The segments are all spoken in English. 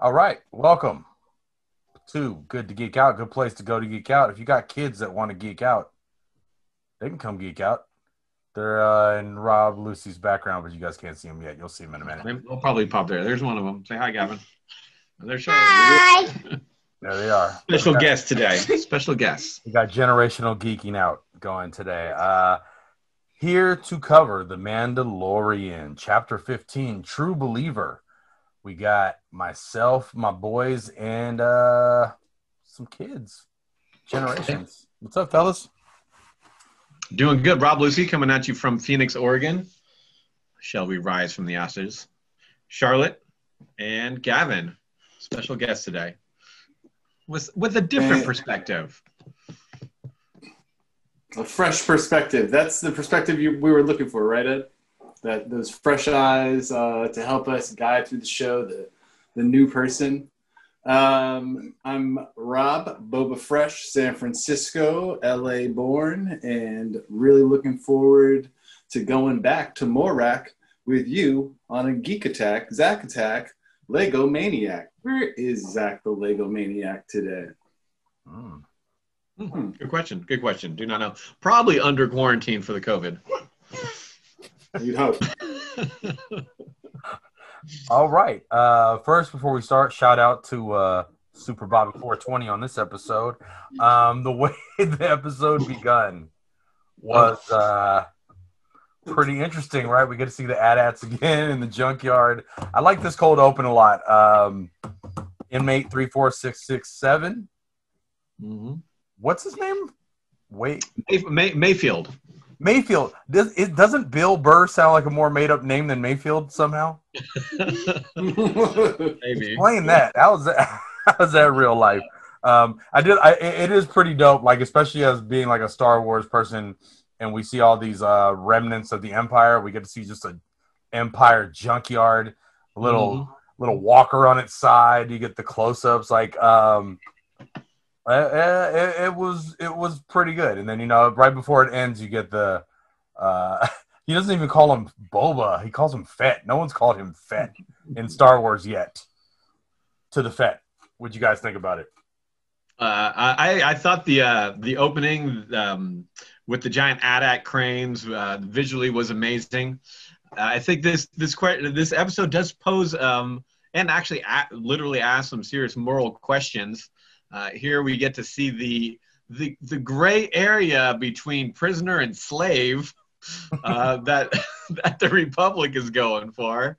All right, welcome to Good to Geek Out. Good place to go to geek out. If you got kids that want to geek out, they can come geek out. They're uh, in Rob Lucy's background, but you guys can't see them yet. You'll see them in a minute. They'll probably pop there. There's one of them. Say hi, Gavin. They're showing Hi. There they are. special We got- guest today. Special guest. We got generational geeking out going today. Uh, here to cover The Mandalorian, Chapter 15, True Believer. We got myself, my boys, and uh, some kids. Generations. What's up, fellas? Doing good. Rob Lucy coming at you from Phoenix, Oregon. Shall we rise from the ashes? Charlotte and Gavin, special guest today, with with a different Hey. perspective. A fresh perspective. That's the perspective you, we were looking for, right, Ed? That those fresh eyes uh, to help us guide through the show, the the new person. Um, I'm Rob Boba Fresh, San Francisco, LA born, and really looking forward to going back to Morak with you on a Geek Attack, Zach Attack, Lego Maniac. Where is Zach the Lego Maniac today? Mm. Mhm. Good question. Good question. Do not know. Probably under quarantine for the COVID. You'd hope. All right. Uh, first, before we start, shout out to uh, Super Bobby 420 on this episode. Um, the way the episode begun was uh, pretty interesting, right? We get to see the AT-ATs again in the junkyard. I like this cold open a lot. Um, inmate 34667. Mm-hmm. What's his name? Wait. May- May- Mayfield. Mayfield. Does it doesn't Bill Burr sound like a more made up name than Mayfield somehow? Maybe. Explain that. How's that? How's that real life? Um, I did. I, it is pretty dope. Like especially as being like a Star Wars person, and we see all these uh, remnants of the Empire. We get to see just a Empire junkyard, a little little walker on its side. You get the close ups. Like um, uh, uh, it, it was it was pretty good. And then you know right before it ends, you get the. Uh, he doesn't even call him Boba. He calls him Fett. No one's called him Fett in Star Wars yet. To the Fett. What'd you guys think about it? Uh, I, I thought the uh, the opening um, with the giant AT-AT cranes uh, visually was amazing. I think this this this episode does pose um, and actually a- literally ask some serious moral questions. Uh, here we get to see the the the gray area between prisoner and slave uh, that that the Republic is going for.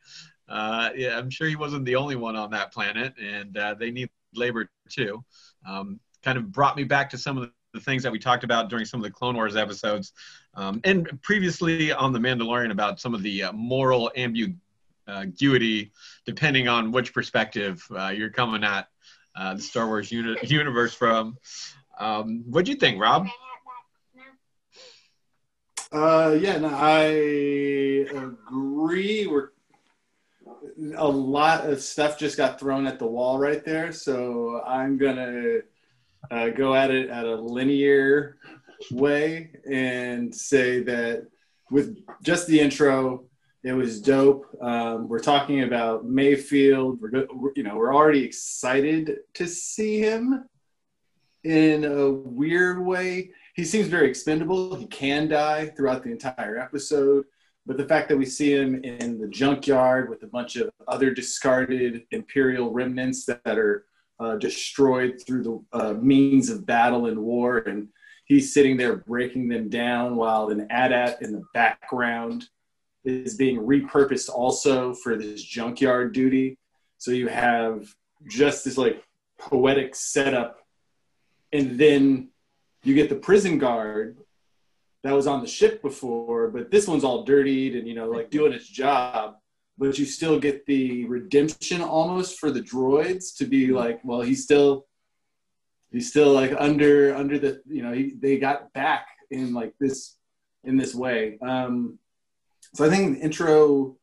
Uh, yeah, I'm sure he wasn't the only one on that planet, and uh, they need labor too um, kind of brought me back to some of the things that we talked about during some of the Clone Wars episodes, um, and previously on The Mandalorian about some of the uh, moral ambiguity, depending on which perspective uh, you're coming at uh, the Star Wars uni- universe from. Um, what'd you think, Rob? Uh, yeah, no, I agree. We're a lot of stuff just got thrown at the wall right there, so I'm gonna uh, go at it at a linear way and say that with just the intro, it was dope. Um, we're talking about Mayfield. We're, you know we're already excited to see him in a weird way he seems very expendable. He can die throughout the entire episode, but the fact that we see him in the junkyard with a bunch of other discarded Imperial remnants that are uh, destroyed through the uh, means of battle and war, and he's sitting there breaking them down while an AT-AT in the background is being repurposed also for this junkyard duty. So you have just this like poetic setup, and then you get the prison guard that was on the ship before, but this one's all dirtied and you know like doing its job. But you still get the redemption almost for the droids to be like, well, he's still he's still like under under the you know he, they got back in like this in this way. Um, so I think the intro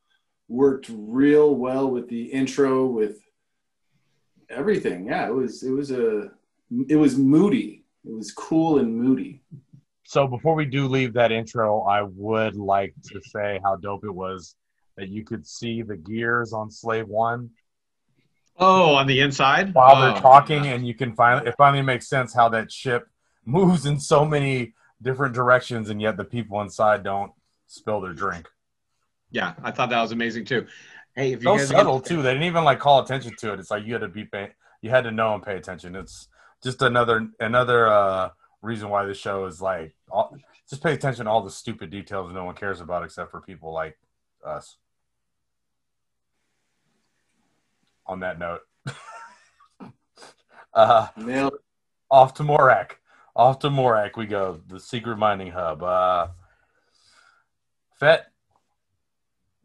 worked real well with the intro with everything. Yeah, it was it was a it was moody. It was cool and moody. So before we do leave that intro, I would like to say how dope it was that you could see the gears on Slave One. Oh, on the inside while Oh, they're talking, and you can finally it finally makes sense how that ship moves in so many different directions, and yet the people inside don't spill their drink. Yeah, I thought that was amazing too. Hey, if you So guys subtle too. They didn't even like call attention to it. It's like you had to be pay, you had to know and pay attention. It's just another another uh, reason why this show is like all, just pay attention to all the stupid details no one cares about except for people like us. On that note, uh, Nailed off to Morak. Off to Morak we go. The secret mining hub. Uh, Fett,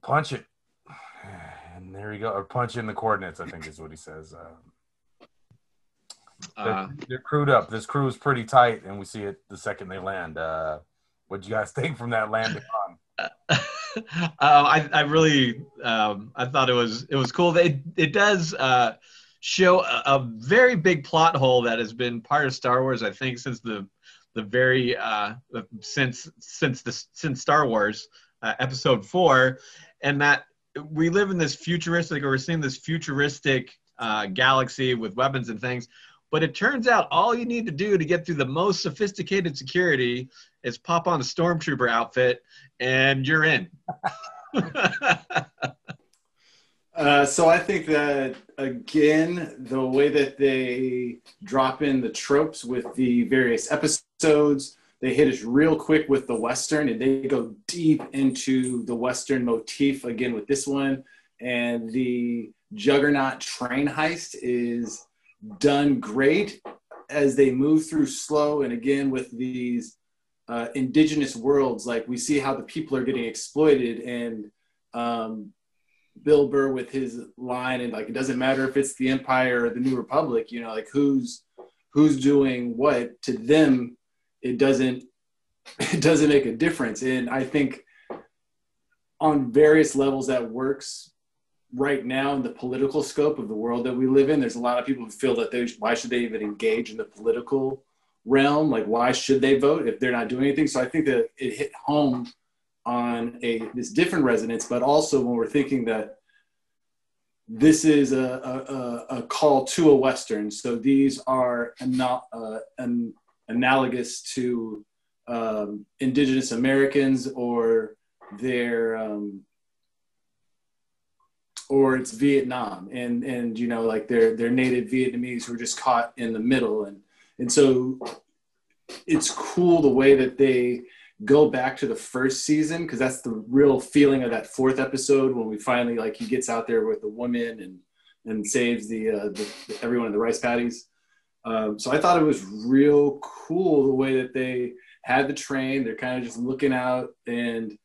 punch it. And there you go. Or punch in the coordinates, I think is what he says. Uh, they're, they're crewed up. This crew is pretty tight, and we see it the second they land. Uh, what'd you guys think from that landing on? uh, I, I really um, I thought it was it was cool. It it does uh, show a, a very big plot hole that has been part of Star Wars. I think since the the very uh, since since the since Star Wars uh, Episode Four, and that we live in this futuristic or we're seeing this futuristic uh, galaxy with weapons and things. But it turns out all you need to do to get through the most sophisticated security is pop on a stormtrooper outfit and you're in. Uh, so I think that again, the way that they drop in the tropes with the various episodes, they hit us real quick with the western, and they go deep into the western motif again with this one. And the Juggernaut train heist is done great as they move through slow, and again with these uh, indigenous worlds, like we see how the people are getting exploited and. Um, Bill Burr with his line and like it doesn't matter if it's the Empire or the New Republic, you know, like who's who's doing what to them, it doesn't it doesn't make a difference. And I think on various levels that works right now in the political scope of the world that we live in. There's a lot of people who feel that they why should they even engage in the political realm? Like why should they vote if they're not doing anything? So I think that it hit home on a this different resonance, but also when we're thinking that this is a, a, a call to a Western. So these are ana- uh, an, analogous to um, Indigenous Americans or their um, or it's Vietnam and and you know like they're they're native Vietnamese who are just caught in the middle and and so it's cool the way that they go back to the first season because that's the real feeling of that fourth episode when we finally like he gets out there with the woman and and saves the, uh, the everyone in the rice paddies. Um, so I thought it was real cool the way that they had the train. They're kind of just looking out, and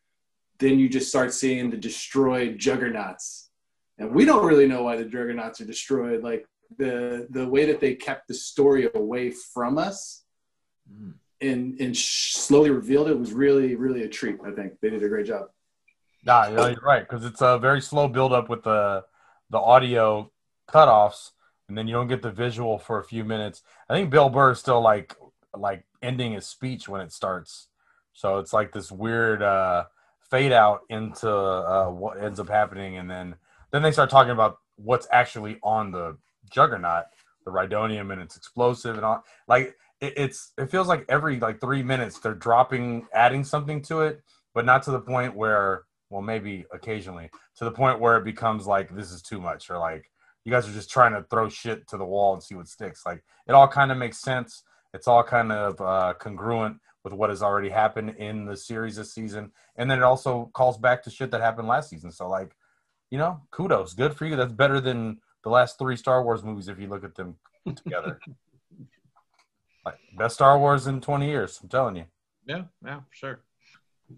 then you just start seeing the destroyed juggernauts. And we don't really know why the juggernauts are destroyed. Like the the way that they kept the story away from us Mm. and and sh- slowly revealed it was really really a treat. I think they did a great job. Nah, know, you're right because it's a very slow build up with the the audio cutoffs, and then you don't get the visual for a few minutes. I think Bill Burr is still like like ending his speech when it starts, so it's like this weird uh, fade out into uh, what ends up happening, and then then they start talking about what's actually on the Juggernaut, the Rhydonium, and it's explosive and all. Like it, it's it feels like every like three minutes they're dropping, adding something to it, but not to the point where well maybe occasionally to the point where it becomes like this is too much or like you guys are just trying to throw shit to the wall and see what sticks. Like it all kind of makes sense. It's all kind of uh, congruent with what has already happened in the series this season. And then it also calls back to shit that happened last season. So like you know kudos. Good for you. That's better than the last three star wars movies if you look at them together. Like best star wars in 20 years i'm telling you. Yeah, yeah, for sure.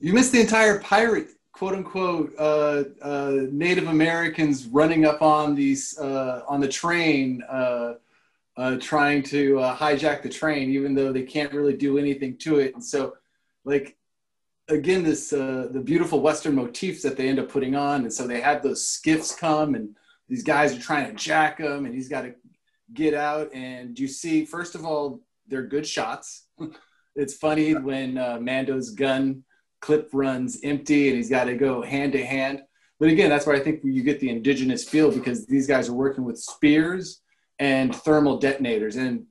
You missed the entire pirate, quote unquote, uh, uh, Native Americans running up on these uh, on the train, uh, uh, trying to uh, hijack the train, even though they can't really do anything to it. And so, like, again, this the beautiful Western motifs that they end up putting on, and so they have those skiffs come, and these guys are trying to jack him, and he's got to get out. And you see, first of all, they're good shots. it's funny when Mando's gun clip runs empty and he's got to go hand to hand. but again, that's where I think you get the indigenous feel because these guys are working with spears and thermal detonators, and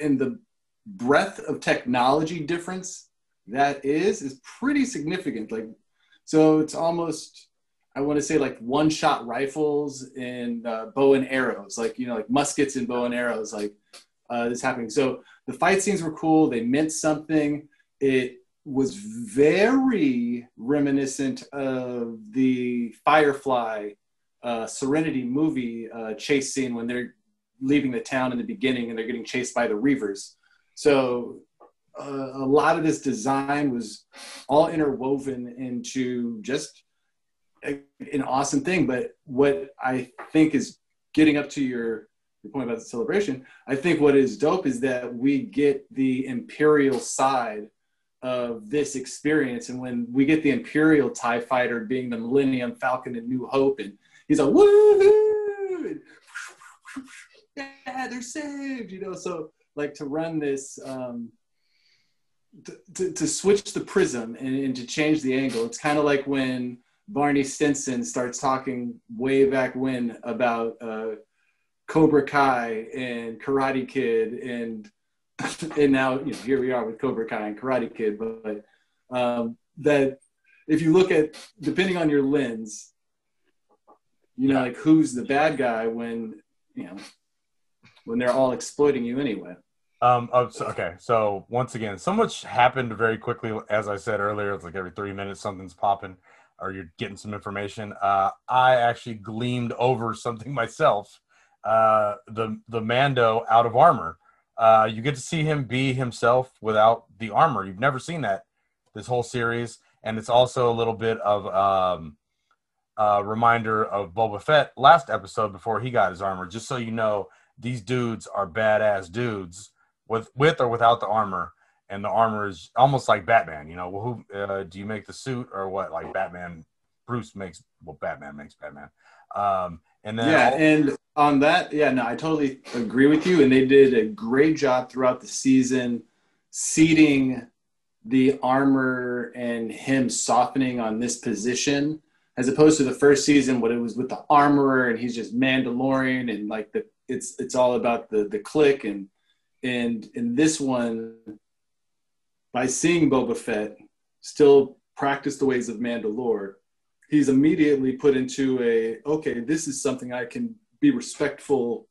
and the breadth of technology difference that is is pretty significant. Like, so it's almost I want to say like one shot rifles and uh, bow and arrows, like you know, like muskets and bow and arrows, like uh, this happening. So the fight scenes were cool. They meant something. It was very reminiscent of the Firefly uh, Serenity movie uh, chase scene when they're leaving the town in the beginning and they're getting chased by the Reavers. So uh, a lot of this design was all interwoven into just a, an awesome thing. But what I think is getting up to your your point about the celebration, I think what is dope is that we get the imperial side of this experience. And when we get the Imperial TIE fighter being the Millennium Falcon and New Hope, and he's like, woohoo! Yeah, they're saved, you know. So, like, to run this, um, to, to, to switch the prism and, and to change the angle, it's kind of like when Barney Stinson starts talking way back when about uh, Cobra Kai and Karate Kid and and now you know here we are with Cobra Kai and Karate Kid, but um, that if you look at depending on your lens, you know, like who's the bad guy when you know when they're all exploiting you anyway. Um, oh, okay, so once again, so much happened very quickly. As I said earlier, it's like every three minutes something's popping, or you're getting some information. Uh, I actually gleamed over something myself. Uh, the the Mando out of armor uh, you get to see him be himself without the armor. You've never seen that this whole series, and it's also a little bit of um, a reminder of Boba Fett last episode before he got his armor. Just so you know, these dudes are badass dudes with with or without the armor, and the armor is almost like Batman. You know, well, who uh, do you make the suit or what? Like Batman, Bruce makes well, Batman makes Batman. Um, and then yeah, all- and on that, yeah, no, I totally agree with you. And they did a great job throughout the season seating the armor and him softening on this position as opposed to the first season when it was with the armorer and he's just Mandalorian and like the it's it's all about the the click and and in this one by seeing Boba Fett still practice the ways of Mandalore he's immediately put into a okay this is something i can be respectful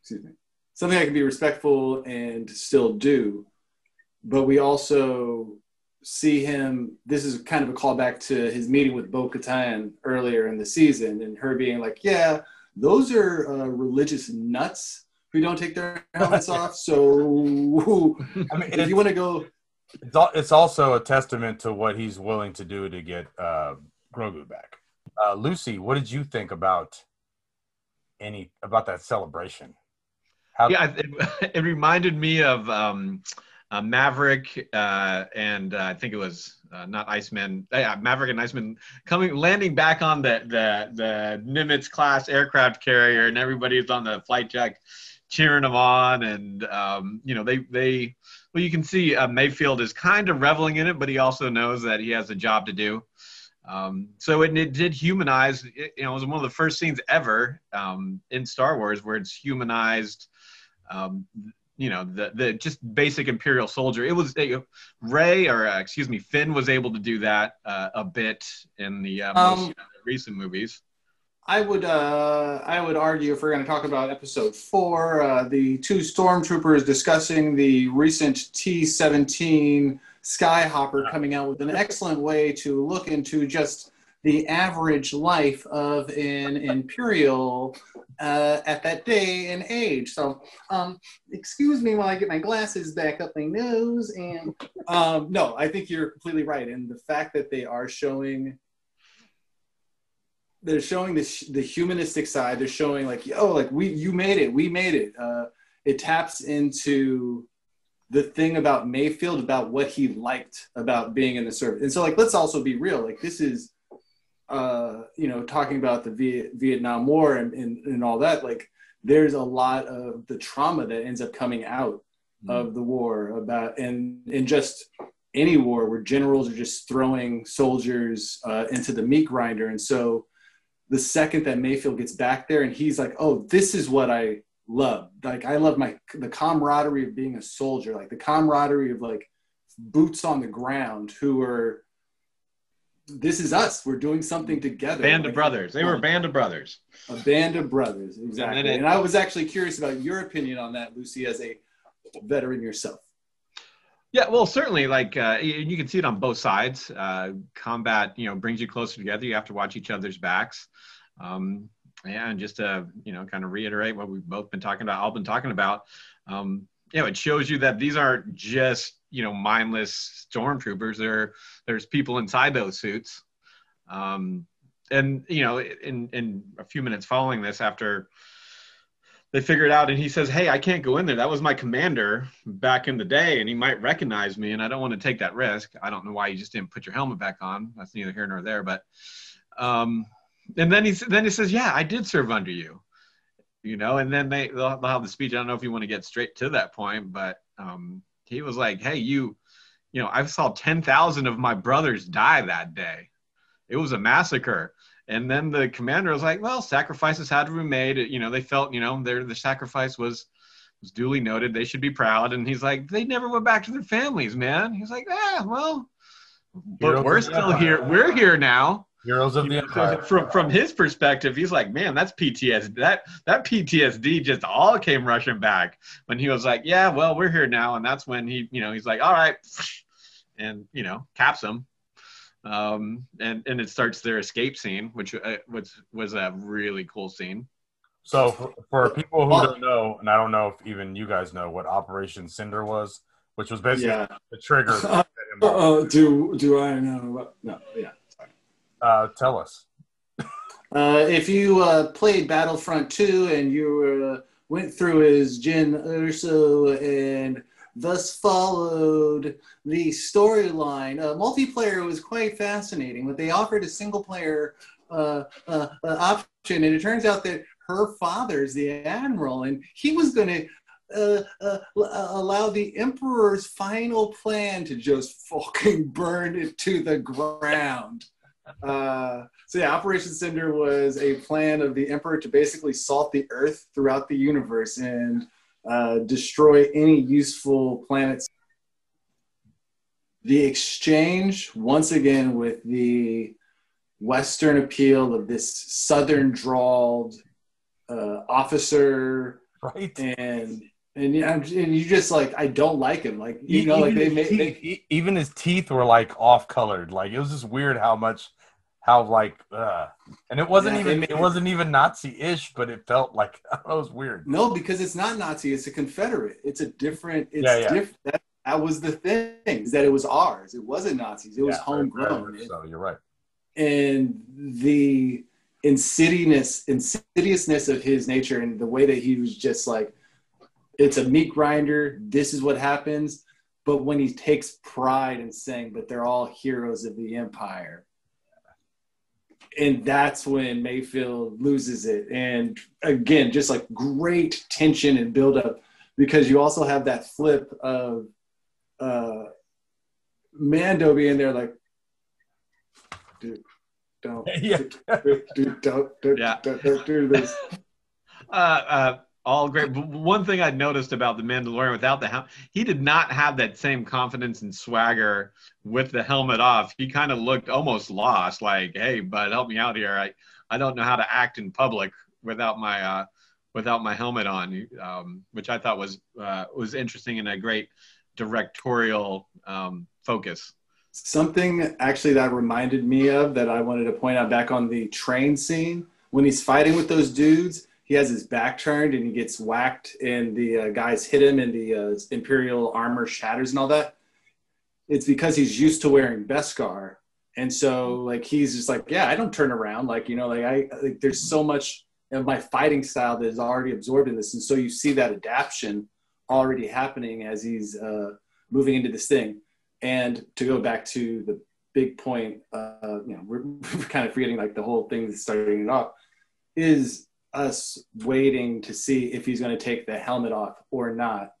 excuse me something i can be respectful and still do. But we also see him this is kind of a callback to his meeting with bo katan earlier in the season and her being like yeah those are uh, religious nuts who don't take their helmets off. So I mean, if you want to go it's, also a testament to what he's willing to do to get uh, Grogu back. Uh, Lucy, what did you think about any about that celebration? How, Yeah, it, it reminded me of um, uh, Maverick uh, and uh, I think it was uh, not Iceman. Yeah, Maverick and Iceman coming landing back on the the the Nimitz class aircraft carrier, and everybody's on the flight deck cheering them on, and um, you know they they well you can see uh, Mayfield is kind of reveling in it, but he also knows that he has a job to do. Um, so it, it did humanize. It, you know, it was one of the first scenes ever um, in Star Wars where it's humanized. Um, you know, the the just basic Imperial soldier. It was uh, Ray, or uh, excuse me, Finn was able to do that uh, a bit in the uh, most Um, recent movies. I would uh, I would argue if we're going to talk about episode four, uh, the two stormtroopers discussing the recent T seventeen Skyhopper coming out with an excellent way to look into just the average life of an Imperial uh, at that day and age. So, um, excuse me while I get my glasses back up my nose. And um, no, I think you're completely right. And the fact that they are showing they're showing this the humanistic side they're showing like oh like we you made it we made it uh, it taps into the thing about mayfield about what he liked about being in the service and so like let's also be real like this is uh you know talking about the v- vietnam war and, and and all that like there's a lot of the trauma that ends up coming out of the war about and and just any war where generals are just throwing soldiers uh, into the meat grinder. And so the second that Mayfield gets back there and he's like, oh, this is what I love. Like I love my the camaraderie of being a soldier, like the camaraderie of like boots on the ground who are this is us. We're doing something together. Band like, of brothers. They were a band of brothers. A band of brothers, exactly. And, it, and I was actually curious about your opinion on that, Lucy, as a veteran yourself. Yeah, well, certainly, like uh, you can see it on both sides. Uh, combat, you know, brings you closer together. You have to watch each other's backs. Um, yeah, and just to you know, kind of reiterate what we've both been talking about, all been talking about. Um, you know, it shows you that these aren't just you know mindless stormtroopers. There, there's people inside those suits. Um, and you know, in in a few minutes following this, after they figure it out and he says hey i can't go in there that was my commander back in the day and he might recognize me and i don't want to take that risk i don't know why you just didn't put your helmet back on that's neither here nor there but um and then he then he says yeah i did serve under you you know and then they they'll, they'll have the speech i don't know if you want to get straight to that point but um he was like hey you you know i saw 10,000 of my brothers die that day it was a massacre and then the commander was like, well, sacrifices had to be made. You know, they felt, you know, their the sacrifice was was duly noted. They should be proud. And he's like, they never went back to their families, man. He's like, ah, well, but we're still here. We're here now. Heroes of the Empire. From from his perspective, he's like, man, that's PTSD. That that PTSD just all came rushing back when he was like, yeah, well, we're here now, and that's when he, you know, he's like, all right, and you know, caps him um, and and it starts their escape scene, which uh, which was a really cool scene. So for, for people who don't know, and I don't know if even you guys know what Operation Cinder was, which was basically yeah. the trigger. Uh, do do I know? No, yeah. Uh, tell us. Uh, if you uh, played Battlefront 2 and you uh, went through as Iden Versio and thus followed the storyline. Uh, multiplayer was quite fascinating, but they offered a single player uh option, and it turns out that her father's the admiral, and he was going to. Uh, uh, allow the emperor's final plan to just fucking burn it to the ground. Uh, so yeah, Operation Cinder was a plan of the emperor to basically salt the earth throughout the universe, and uh, destroy any useful planets. The exchange, once again, with the Western appeal of this Southern drawled uh, officer, right? And and yeah, and you just like I don't like him. Like you know, like they, made, they even his teeth were like off colored. Like it was just weird how much how like uh and it wasn't yeah, even it, it, wasn't even nazi-ish but it felt like it was weird. No because it's not nazi it's a confederate. It's a different it's yeah, yeah. different that, that, was the thing is that it was ours. It wasn't nazis. It was homegrown. so you're right. And the insidiousness insidiousness of his nature and the way that he was just like it's a meat grinder this is what happens but when he takes pride in saying but they're all heroes of the empire and that's when Mayfield loses it. And again, just like great tension and buildup because you also have that flip of uh, Mando being there, like, dude, don't, yeah. dude, dude, don't, don't, yeah. don't, don't do this. Uh, uh, all great. One thing I noticed about the Mandalorian without the helmet, he did not have that same confidence and swagger with the helmet off. He kind of looked almost lost, like, "Hey, bud, help me out here. I, I don't know how to act in public without my, uh, without my helmet on," um, which I thought was uh, was interesting and a great directorial um, focus. Something actually that reminded me of that I wanted to point out back on the train scene when he's fighting with those dudes he has his back turned and he gets whacked and the uh, guys hit him and the uh, imperial armor shatters and all that. It's because he's used to wearing beskar. And so like he's just like yeah i don't turn around. Like you know like i like there's so much of my fighting style that is already absorbed in this. And so you see that adaptation already happening as he's uh, moving into this thing. And to go back to the big point uh, you know we're, we're kind of forgetting like the whole thing that's starting it off is us waiting to see if he's going to take the helmet off or not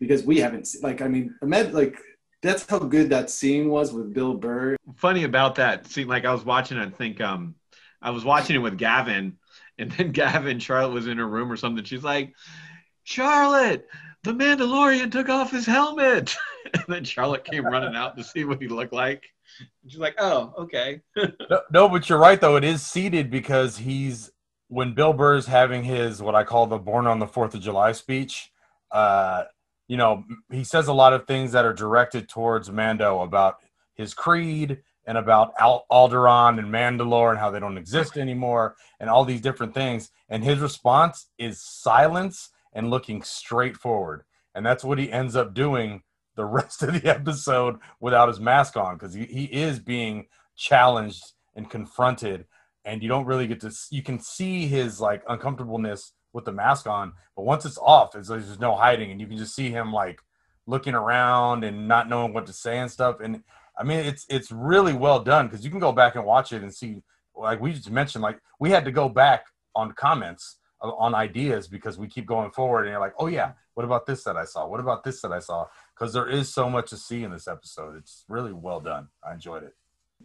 because we haven't seen, like i mean Ahmed, like that's how good that scene was with Bill Burr. Funny about that scene, like I was watching, I think um, I was watching it with Gavin, and then Gavin Charlotte was in her room or something. She's like, Charlotte, the Mandalorian took off his helmet, and then Charlotte came running out to see what he looked like. And she's like, oh, okay. No, no, but you're right though. It is seated because he's when Bill Burr's having his what I call the "Born on the Fourth of July" speech. Uh, you know, he says a lot of things that are directed towards Mando about his creed and about Al- Alderaan and Mandalore and how they don't exist anymore and all these different things. And his response is silence and looking straight forward. And that's what he ends up doing the rest of the episode without his mask on because he, he is being challenged and confronted. And you don't really get to, you can see his like uncomfortableness with the mask on, but once it's off, it's, there's no hiding. And you can just see him like looking around and not knowing what to say and stuff. And I mean, it's it's really well done because you can go back and watch it and see, like we just mentioned, like we had to go back on comments uh, on ideas because we keep going forward and you're like, oh yeah, what about this that I saw? What about this that I saw? Because there is so much to see in this episode. It's really well done. I enjoyed it.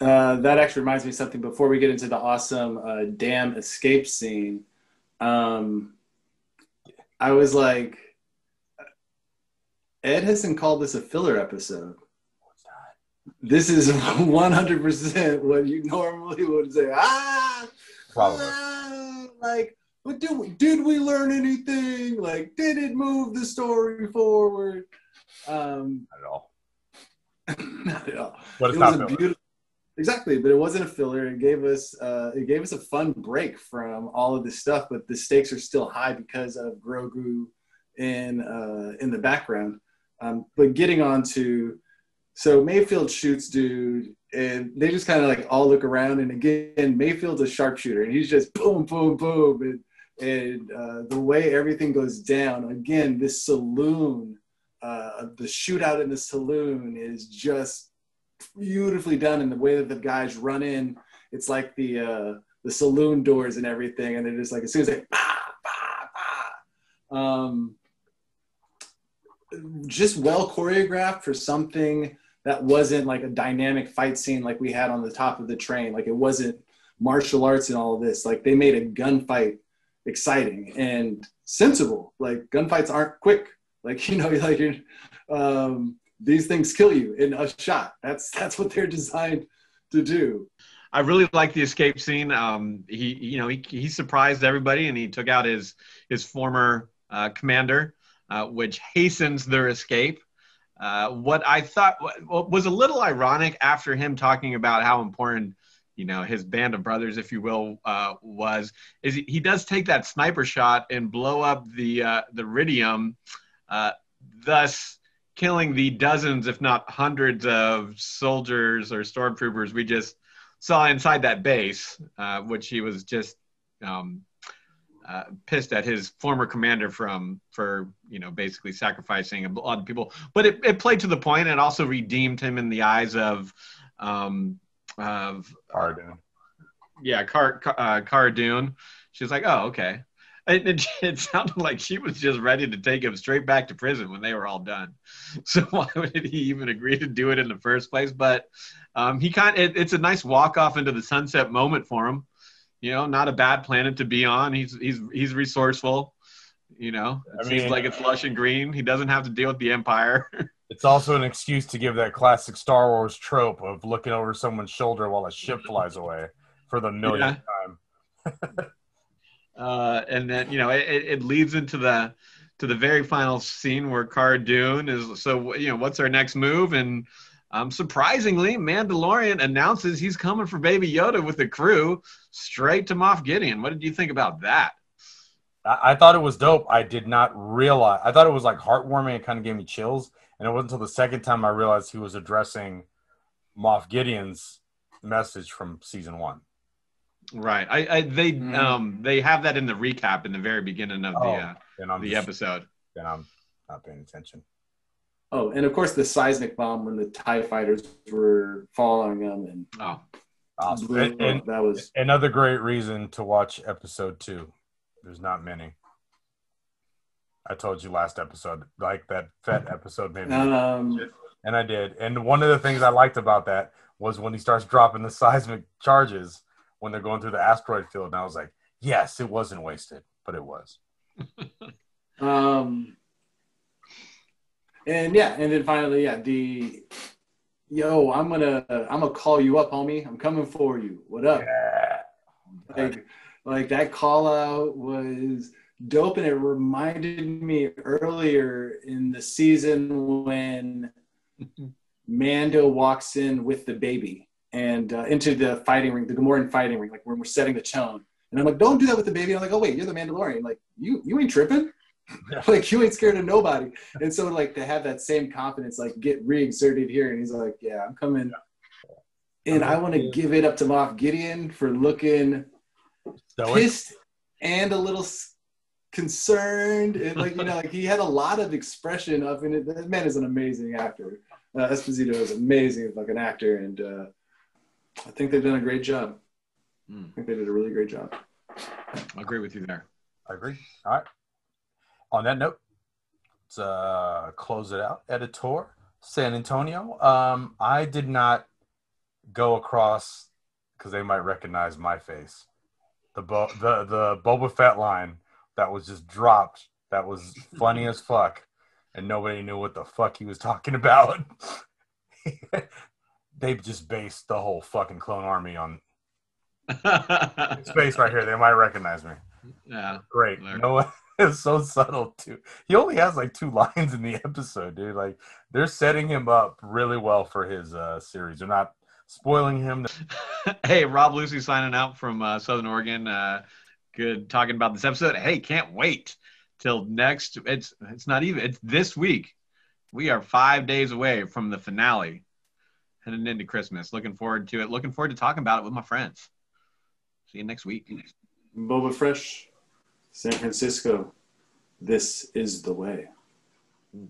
Uh, that actually reminds me of something before we get into the awesome uh, dam escape scene. Um, I was like, Ed hasn't called this a filler episode. This is 100% what you normally would say. Ah, Probably. ah, like, but did we, did we learn anything? Like, did it move the story forward? Um, Not at all. not at all. But it's it not was a filler. beautiful exactly but it wasn't a filler. It gave us uh, it gave us a fun break from all of this stuff but the stakes are still high because of grogu in uh, in the background. Um, but getting on to so mayfield shoots dude and they just kind of like all look around and again mayfield's a sharpshooter and he's just boom boom boom and and uh, the way everything goes down again this saloon uh, the shootout in the saloon is just beautifully done in the way that the guys run in. It's like the uh, the saloon doors and everything, and it is like as soon as they bah, bah, bah, um, just well choreographed for something that wasn't like a dynamic fight scene like we had on the top of the train. Like it wasn't martial arts and all of this. Like they made a gunfight exciting and sensible. Like gunfights aren't quick. Like you know, like you're. Um, these things kill you in a shot. That's that's what they're designed to do. I really like the escape scene. Um, he, you know, he, he surprised everybody and he took out his his former uh, commander, uh, which hastens their escape. Uh, what I thought what was a little ironic after him talking about how important, you know, his band of brothers, if you will, uh, was is he, he does take that sniper shot and blow up the uh, the Ridium, uh, thus killing the dozens, if not hundreds, of soldiers or stormtroopers we just saw inside that base, uh, which he was just um, uh, pissed at his former commander from for you know basically sacrificing a lot of people. But it, it played to the point. It also redeemed him in the eyes of um, of Pardon. yeah, Car, Car uh, Cara Dune. She's like, oh, okay. It, it, it sounded like she was just ready to take him straight back to prison when they were all done. So why did he even agree to do it in the first place? But um, he kind it, it's a nice walk off into the sunset moment for him. You know, not a bad planet to be on. He's he's he's resourceful. You know, it I seems mean- like it's lush and green. He doesn't have to deal with the Empire. It's also an excuse to give that classic Star Wars trope of looking over someone's shoulder while a ship flies away for the millionth time. Uh, and then you know it, it leads into the to the very final scene where Cara Dune is so you know what's our next move and um, surprisingly Mandalorian announces he's coming for Baby Yoda with the crew straight to Moff Gideon. What did you think about that? I, I thought it was dope. I did not realize. I thought it was like heartwarming. It kind of gave me chills. And it wasn't until the second time I realized he was addressing Moff Gideon's message from season one. Right, I, I they Mhm. um they have that in the recap in the very beginning of the Oh, uh, And I'm the just, episode. and I'm not paying attention. Oh, and of course the seismic bomb when the Tie fighters were following them and Oh, Awesome. And, and that was another great reason to watch episode two. There's not many. I told you last episode, like that Fett episode made me. um, And I did. And one of the things I liked about that was when he starts dropping the seismic charges when they're going through the asteroid field. And I was like, yes, it wasn't wasted, but it was. Um, and yeah, and then finally, yeah, the yo, I'm gonna I'm gonna call you up, homie. I'm coming for you. What up? Yeah. Like, like that call out was dope, and it reminded me earlier in the season when Mando walks in with the baby and uh, into the fighting ring, the Gamorrean fighting ring, like when we're setting the tone. And I'm like, don't do that with the baby. I'm like, oh wait, you're the Mandalorian. Like you, you ain't tripping. like you ain't scared of nobody. And so like to have that same confidence, like get re-exerted here. And he's like, yeah, I'm coming. And I want to give it up to Moff Gideon for looking Stoic. pissed and a little concerned. And like you know, like he had a lot of expression of it. That man is an amazing actor. Uh, Esposito is amazing an actor, and uh, I think they've done a great job. Hmm. I think they did a really great job. I agree with you there. I agree. All right. On that note, let's uh, close it out. Editor, San Antonio. Um, I did not go across because they might recognize my face. The Bo- the the Boba Fett line that was just dropped. That was funny as fuck, and nobody knew what the fuck he was talking about. they just based the whole fucking clone army on space right here. They might recognize me. yeah. Great. There. No, it's so subtle too. He only has like two lines in the episode, dude. Like they're setting him up really well for his uh series. They're not spoiling him. hey, Rob Lucy signing out from uh, Southern Oregon. Uh, good talking about this episode. Hey, can't wait till next. It's it's not even. It's this week. We are five days away from the finale, heading into Christmas. Looking forward to it. Looking forward to talking about it with my friends. See you next week. Boba Fresh, San Francisco. This is the way. Mm.